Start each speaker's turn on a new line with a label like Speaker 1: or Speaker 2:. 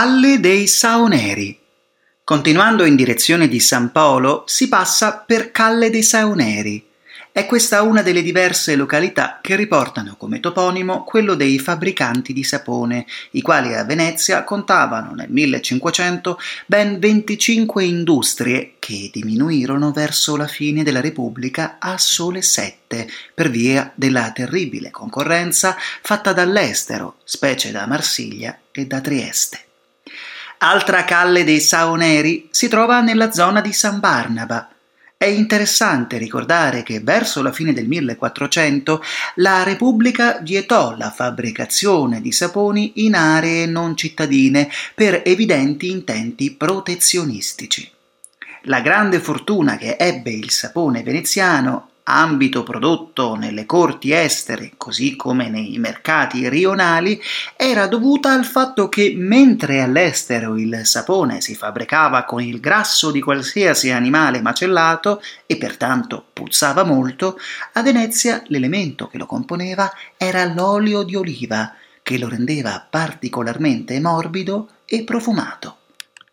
Speaker 1: Calle dei Saoneri. Continuando in direzione di San Paolo si passa per Calle dei Saoneri. È questa una delle diverse località che riportano come toponimo quello dei fabbricanti di sapone, i quali a Venezia contavano nel 1500 ben 25 industrie che diminuirono verso la fine della Repubblica a sole sette per via della terribile concorrenza fatta dall'estero, specie da Marsiglia e da Trieste. Altra calle dei Saoneri si trova nella zona di San Barnaba. È interessante ricordare che verso la fine del 1400 la Repubblica vietò la fabbricazione di saponi in aree non cittadine per evidenti intenti protezionistici. La grande fortuna che ebbe il sapone veneziano ambito prodotto nelle corti estere, così come nei mercati rionali, era dovuta al fatto che mentre all'estero il sapone si fabbricava con il grasso di qualsiasi animale macellato e pertanto puzzava molto, a Venezia l'elemento che lo componeva era l'olio di oliva, che lo rendeva particolarmente morbido e profumato.